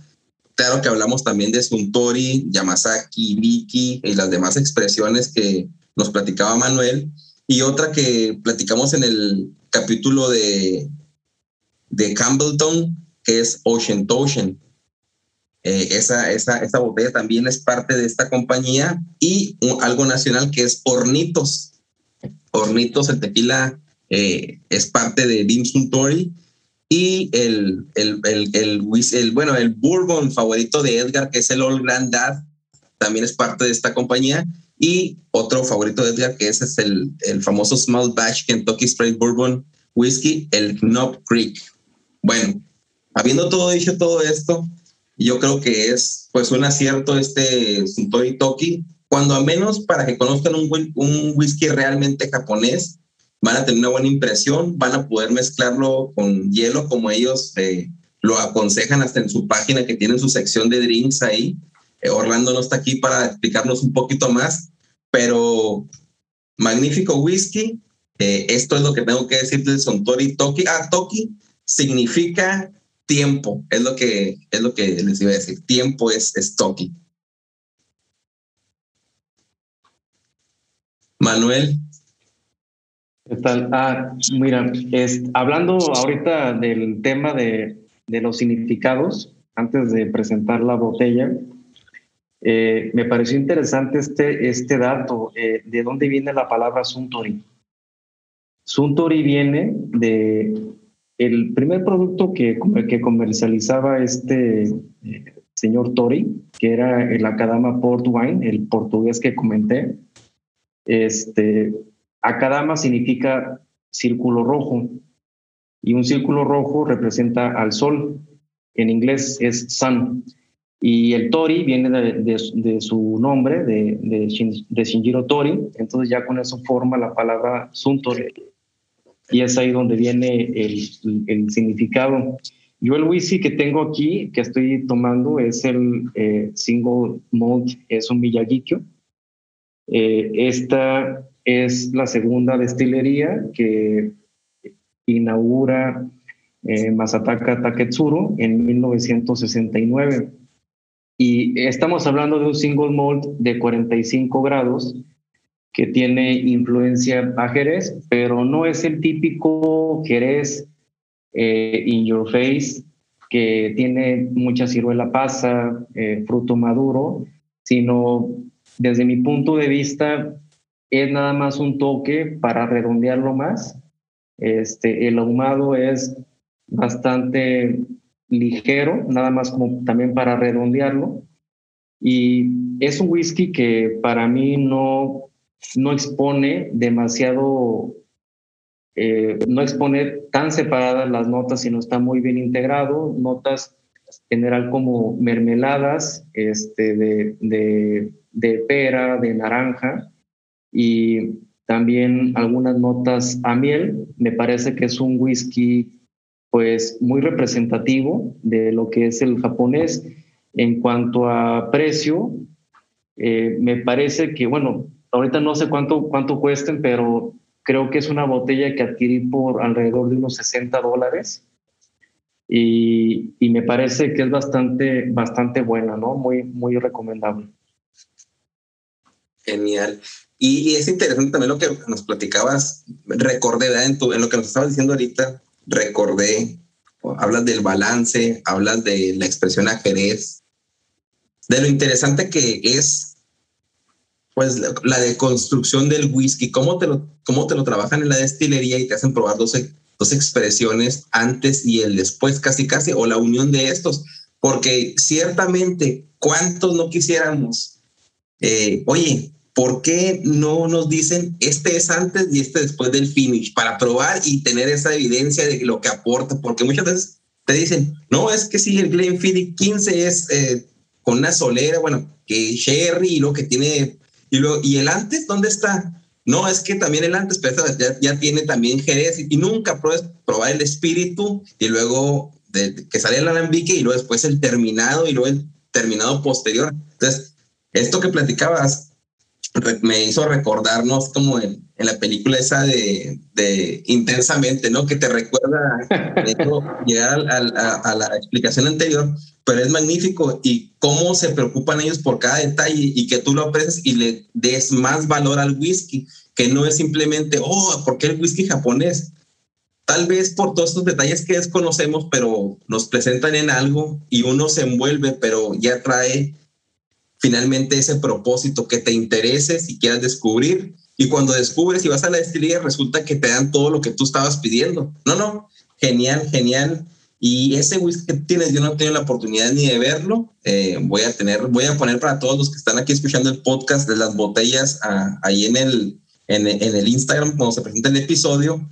Claro que hablamos también de Suntory, Yamazaki, Viki y las demás expresiones que nos platicaba Manuel. Y otra que platicamos en el capítulo de, de Campbellton, que es Ocean Ocean. Eh, esa, esa, esa botella también es parte de esta compañía y algo nacional que es Hornitos. Hornitos, el tequila eh, es parte de Beam Suntory y el, el, el, el, bueno, el bourbon favorito de Edgar, que es el Old Dad también es parte de esta compañía. Y otro favorito de Edgar, que ese es el, el famoso Small Batch Kentucky Straight Bourbon Whiskey, el Knob Creek. Bueno, habiendo todo dicho todo esto, yo creo que es pues un acierto este Suntory Toki, cuando a menos para que conozcan un, un whisky realmente japonés, van a tener una buena impresión, van a poder mezclarlo con hielo como ellos eh, lo aconsejan hasta en su página que tienen su sección de drinks ahí. Eh, Orlando no está aquí para explicarnos un poquito más, pero magnífico whisky. Eh, esto es lo que tengo que decir de Sontori Toki. Ah, Toki significa tiempo, es lo que, es lo que les iba a decir. Tiempo es, es Toki. Manuel. ¿Qué tal? Ah, mira, es, hablando ahorita del tema de, de los significados, antes de presentar la botella, eh, me pareció interesante este, este dato, eh, de dónde viene la palabra Suntory. Suntory viene de el primer producto que, que comercializaba este eh, señor Tori, que era el Akadama Port Wine, el portugués que comenté. Este, Akadama significa círculo rojo y un círculo rojo representa al sol. En inglés es sun. Y el Tori viene de, su nombre, de, Shinjiro Tori, entonces ya con eso forma la palabra Suntory. Y es ahí donde viene el, el, significado. Yo el whisky que tengo aquí, que estoy tomando, es el eh, Single Malt, es un Miyagikyo. Eh, esta es la segunda destilería que inaugura eh, Masataka Taketsuru en 1969. Y estamos hablando de un single malt de 45 grados que tiene influencia a Jerez, pero no es el típico Jerez eh, in your face que tiene mucha ciruela pasa, eh, fruto maduro, sino desde mi punto de vista es nada más un toque para redondearlo más. Este, el ahumado es bastante ligero, nada más como también para redondearlo. Y es un whisky que para mí no, no expone demasiado, eh, no expone tan separadas las notas, sino está muy bien integrado. Notas general como mermeladas este, de, de, de pera, de naranja y también algunas notas a miel. Me parece que es un whisky pues muy representativo de lo que es el japonés. En cuanto a precio, eh, me parece que, bueno, ahorita no sé cuánto, cuánto cuesten, pero creo que es una botella que adquirí por alrededor de unos 60 dólares. Y, y, me parece que es bastante, bastante buena, ¿no? Muy, muy recomendable. Genial. Y, es interesante también lo que nos platicabas, recordé, En, en lo que nos estabas diciendo ahorita, recordé, hablas del balance, hablas de la expresión ajedrez, de lo interesante que es pues la deconstrucción del whisky, cómo te lo, cómo te lo trabajan en la destilería y te hacen probar dos, dos expresiones antes y el después, casi casi, o la unión de estos, porque ciertamente, ¿cuántos no quisiéramos? Eh, oye, ¿por qué no nos dicen este es antes y este después del finish para probar y tener esa evidencia de lo que aporta? Porque muchas veces te dicen, no, es que si el Glenfiddich 15 es eh, con una solera, bueno, que Sherry y lo que tiene, y, lo, y el antes, ¿dónde está? No, es que también el antes, pero ya, tiene también Jerez y, nunca pruebas probar el espíritu y luego que sale el alambique y luego después el terminado y luego el terminado posterior. Entonces, esto que platicabas, me hizo recordarnos como en, en la película esa de, de, Intensamente, ¿no? Que te recuerda llegar a, la explicación anterior, pero es magnífico y cómo se preocupan ellos por cada detalle y que tú lo aprecies y le des más valor al whisky, que no es simplemente, oh, ¿por qué el whisky japonés? Tal vez por todos estos detalles que desconocemos, pero nos presentan en algo y uno se envuelve, pero ya trae finalmente ese propósito que te interese si quieras descubrir. Y cuando descubres y vas a la destilería, resulta que te dan todo lo que tú estabas pidiendo. No, no, genial, genial. Y ese whisky que tienes, yo no he tenido la oportunidad ni de verlo. Eh, voy a tener, voy a poner para todos los que están aquí escuchando el podcast de las botellas ah, ahí en el, en, el Instagram cuando se presenta el episodio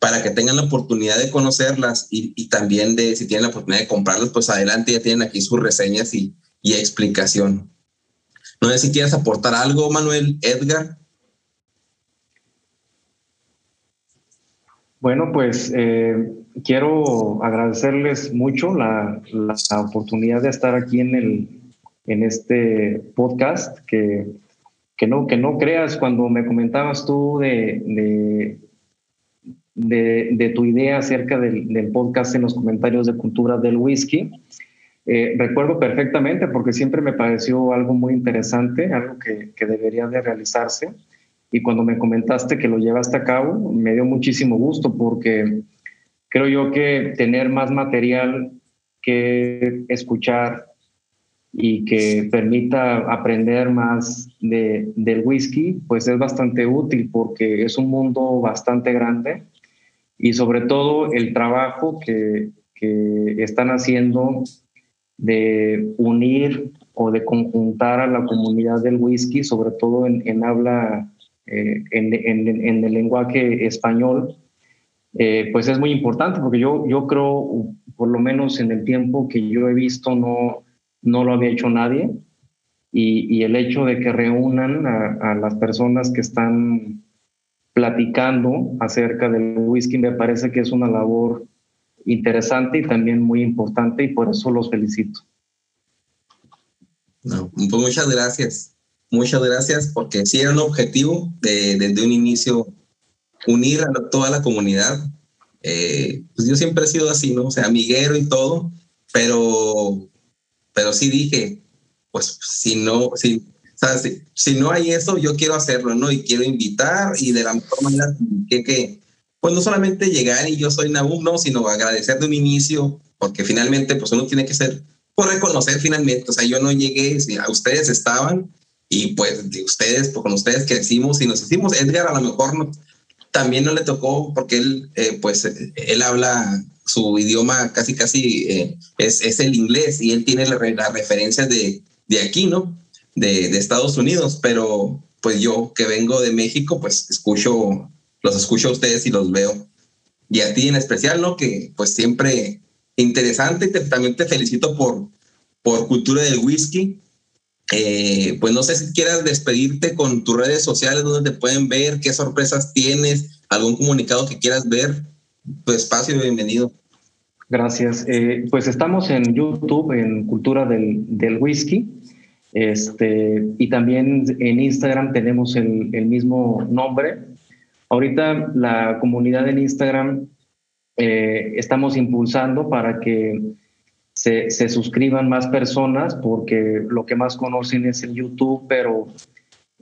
para que tengan la oportunidad de conocerlas y, y, también de si tienen la oportunidad de comprarlas, pues adelante ya tienen aquí sus reseñas y, y explicación. No sé si quieres aportar algo, Manuel, Edgar. Bueno, pues eh, quiero agradecerles mucho la, oportunidad de estar aquí en, el, en este podcast, que, que, no, que no creas cuando me comentabas tú de, de, de, tu idea acerca del, del, podcast en los comentarios de Cultura del Whisky. Eh, recuerdo perfectamente porque siempre me pareció algo muy interesante, algo que, que debería de realizarse. Y cuando me comentaste que lo llevaste a cabo, me dio muchísimo gusto porque creo yo que tener más material que escuchar y que permita aprender más de, del whisky, pues es bastante útil porque es un mundo bastante grande y sobre todo el trabajo que, que están haciendo de unir o de conjuntar a la comunidad del whisky, sobre todo en, en habla, eh, en, en, en, el lenguaje español, eh, pues es muy importante porque yo, yo creo, por lo menos en el tiempo que yo he visto, no, no lo había hecho nadie. Y, y el hecho de que reúnan a, a, las personas que están platicando acerca del whisky me parece que es una labor interesante y también muy importante y por eso los felicito. No, pues muchas gracias. Muchas gracias porque sí era un objetivo de, desde un inicio unir a toda la comunidad. Eh, pues yo siempre he sido así, ¿no? O sea, amiguero y todo, pero, pero sí dije, pues si no, si, si, si, no hay eso, yo quiero hacerlo, ¿no? Y quiero invitar y de la mejor manera que, que pues no solamente llegar y yo soy no, sino agradecer de un inicio, porque finalmente pues uno tiene que ser, por reconocer finalmente, o sea, yo no llegué, a ustedes estaban y pues de ustedes, pues con ustedes crecimos y nos hicimos, Edgar a lo mejor no, también no le tocó porque él, eh, pues, él habla su idioma casi, casi eh, es, es, el inglés y él tiene las la referencias de, de aquí, ¿no? De, de, Estados Unidos, pero pues yo que vengo de México, pues escucho, los escucho a ustedes y los veo. Y a ti en especial, ¿no? Que pues siempre interesante, te, también te felicito por, por Cultura del Whisky, eh, pues no sé si quieras despedirte con tus redes sociales, donde te pueden ver, qué sorpresas tienes, algún comunicado que quieras ver. Tu espacio, bienvenido. Gracias. Eh, pues estamos en YouTube, en Cultura del, del, Whisky. Este, y también en Instagram tenemos el, el, mismo nombre. Ahorita la comunidad en Instagram eh, estamos impulsando para que se, suscriban más personas porque lo que más conocen es el YouTube, pero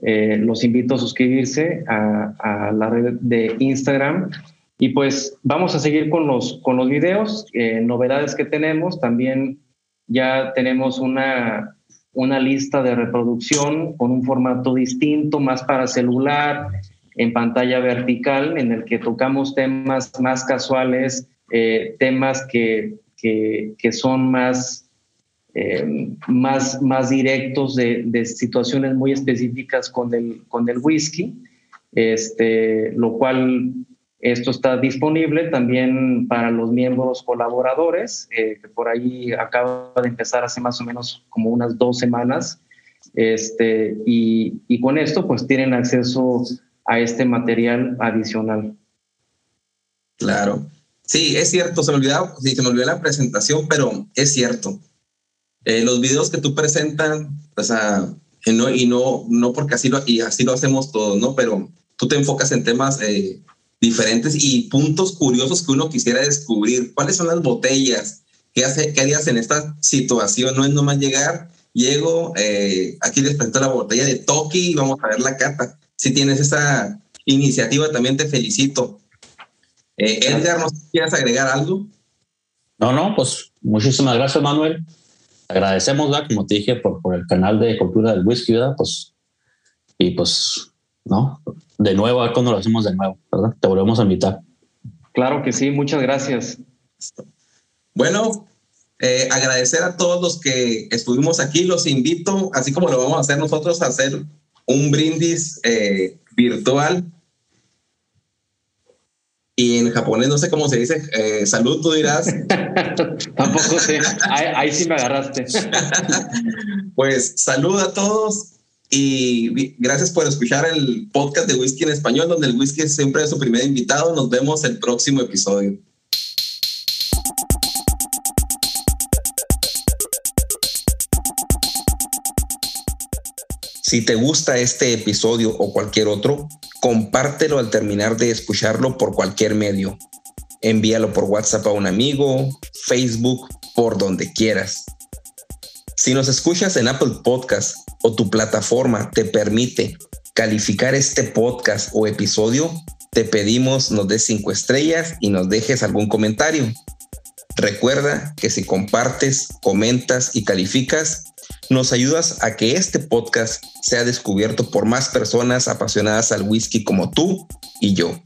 eh, los invito a suscribirse a, la red de Instagram. Y pues vamos a seguir con los, con los videos, eh, novedades que tenemos. También ya tenemos una, una lista de reproducción con un formato distinto, más para celular, en pantalla vertical, en el que tocamos temas más casuales, eh, temas que que, son más, eh, más, más directos de, de, situaciones muy específicas con el, con el whisky, este, lo cual esto está disponible también para los miembros colaboradores, eh, que por ahí acaba de empezar hace más o menos como unas dos semanas. Este, y, y con esto pues tienen acceso a este material adicional. Claro. Sí, es cierto, se me olvidó, sí, se me olvidó la presentación, pero es cierto. Eh, los videos que tú presentas, o sea, y no, y no, no porque así lo, y así lo hacemos todos, ¿no? Pero tú te enfocas en temas eh, diferentes y puntos curiosos que uno quisiera descubrir. ¿Cuáles son las botellas? ¿Qué, hace, qué harías en esta situación? No es nomás llegar, llego, eh, aquí les presento la botella de Toki y vamos a ver la cata. Si tienes esa iniciativa, también te felicito. Eh, Edgar, ¿no quieres agregar algo? No, no, pues muchísimas gracias, Manuel. Agradecemos, como te dije, por, por el canal de Cultura del Whisky, ¿verdad? Pues, y pues, ¿no? De nuevo, a ver cuándo lo hacemos de nuevo, ¿verdad? Te volvemos a invitar. Claro que sí, muchas gracias. Bueno, eh, agradecer a todos los que estuvimos aquí. Los invito, así como lo vamos a hacer nosotros, a hacer un brindis eh, virtual y en japonés no sé cómo se dice, eh, salud, tú dirás. Tampoco sé, ahí, sí me agarraste. pues salud a todos y gracias por escuchar el podcast de Whisky en Español, donde el whisky siempre es su primer invitado. Nos vemos el próximo episodio. Si te gusta este episodio o cualquier otro, compártelo al terminar de escucharlo por cualquier medio. Envíalo por WhatsApp a un amigo, Facebook, por donde quieras. Si nos escuchas en Apple Podcast o tu plataforma te permite calificar este podcast o episodio, te pedimos nos des cinco estrellas y nos dejes algún comentario. Recuerda que si compartes, comentas y calificas, nos ayudas a que este podcast sea descubierto por más personas apasionadas al whisky como tú y yo.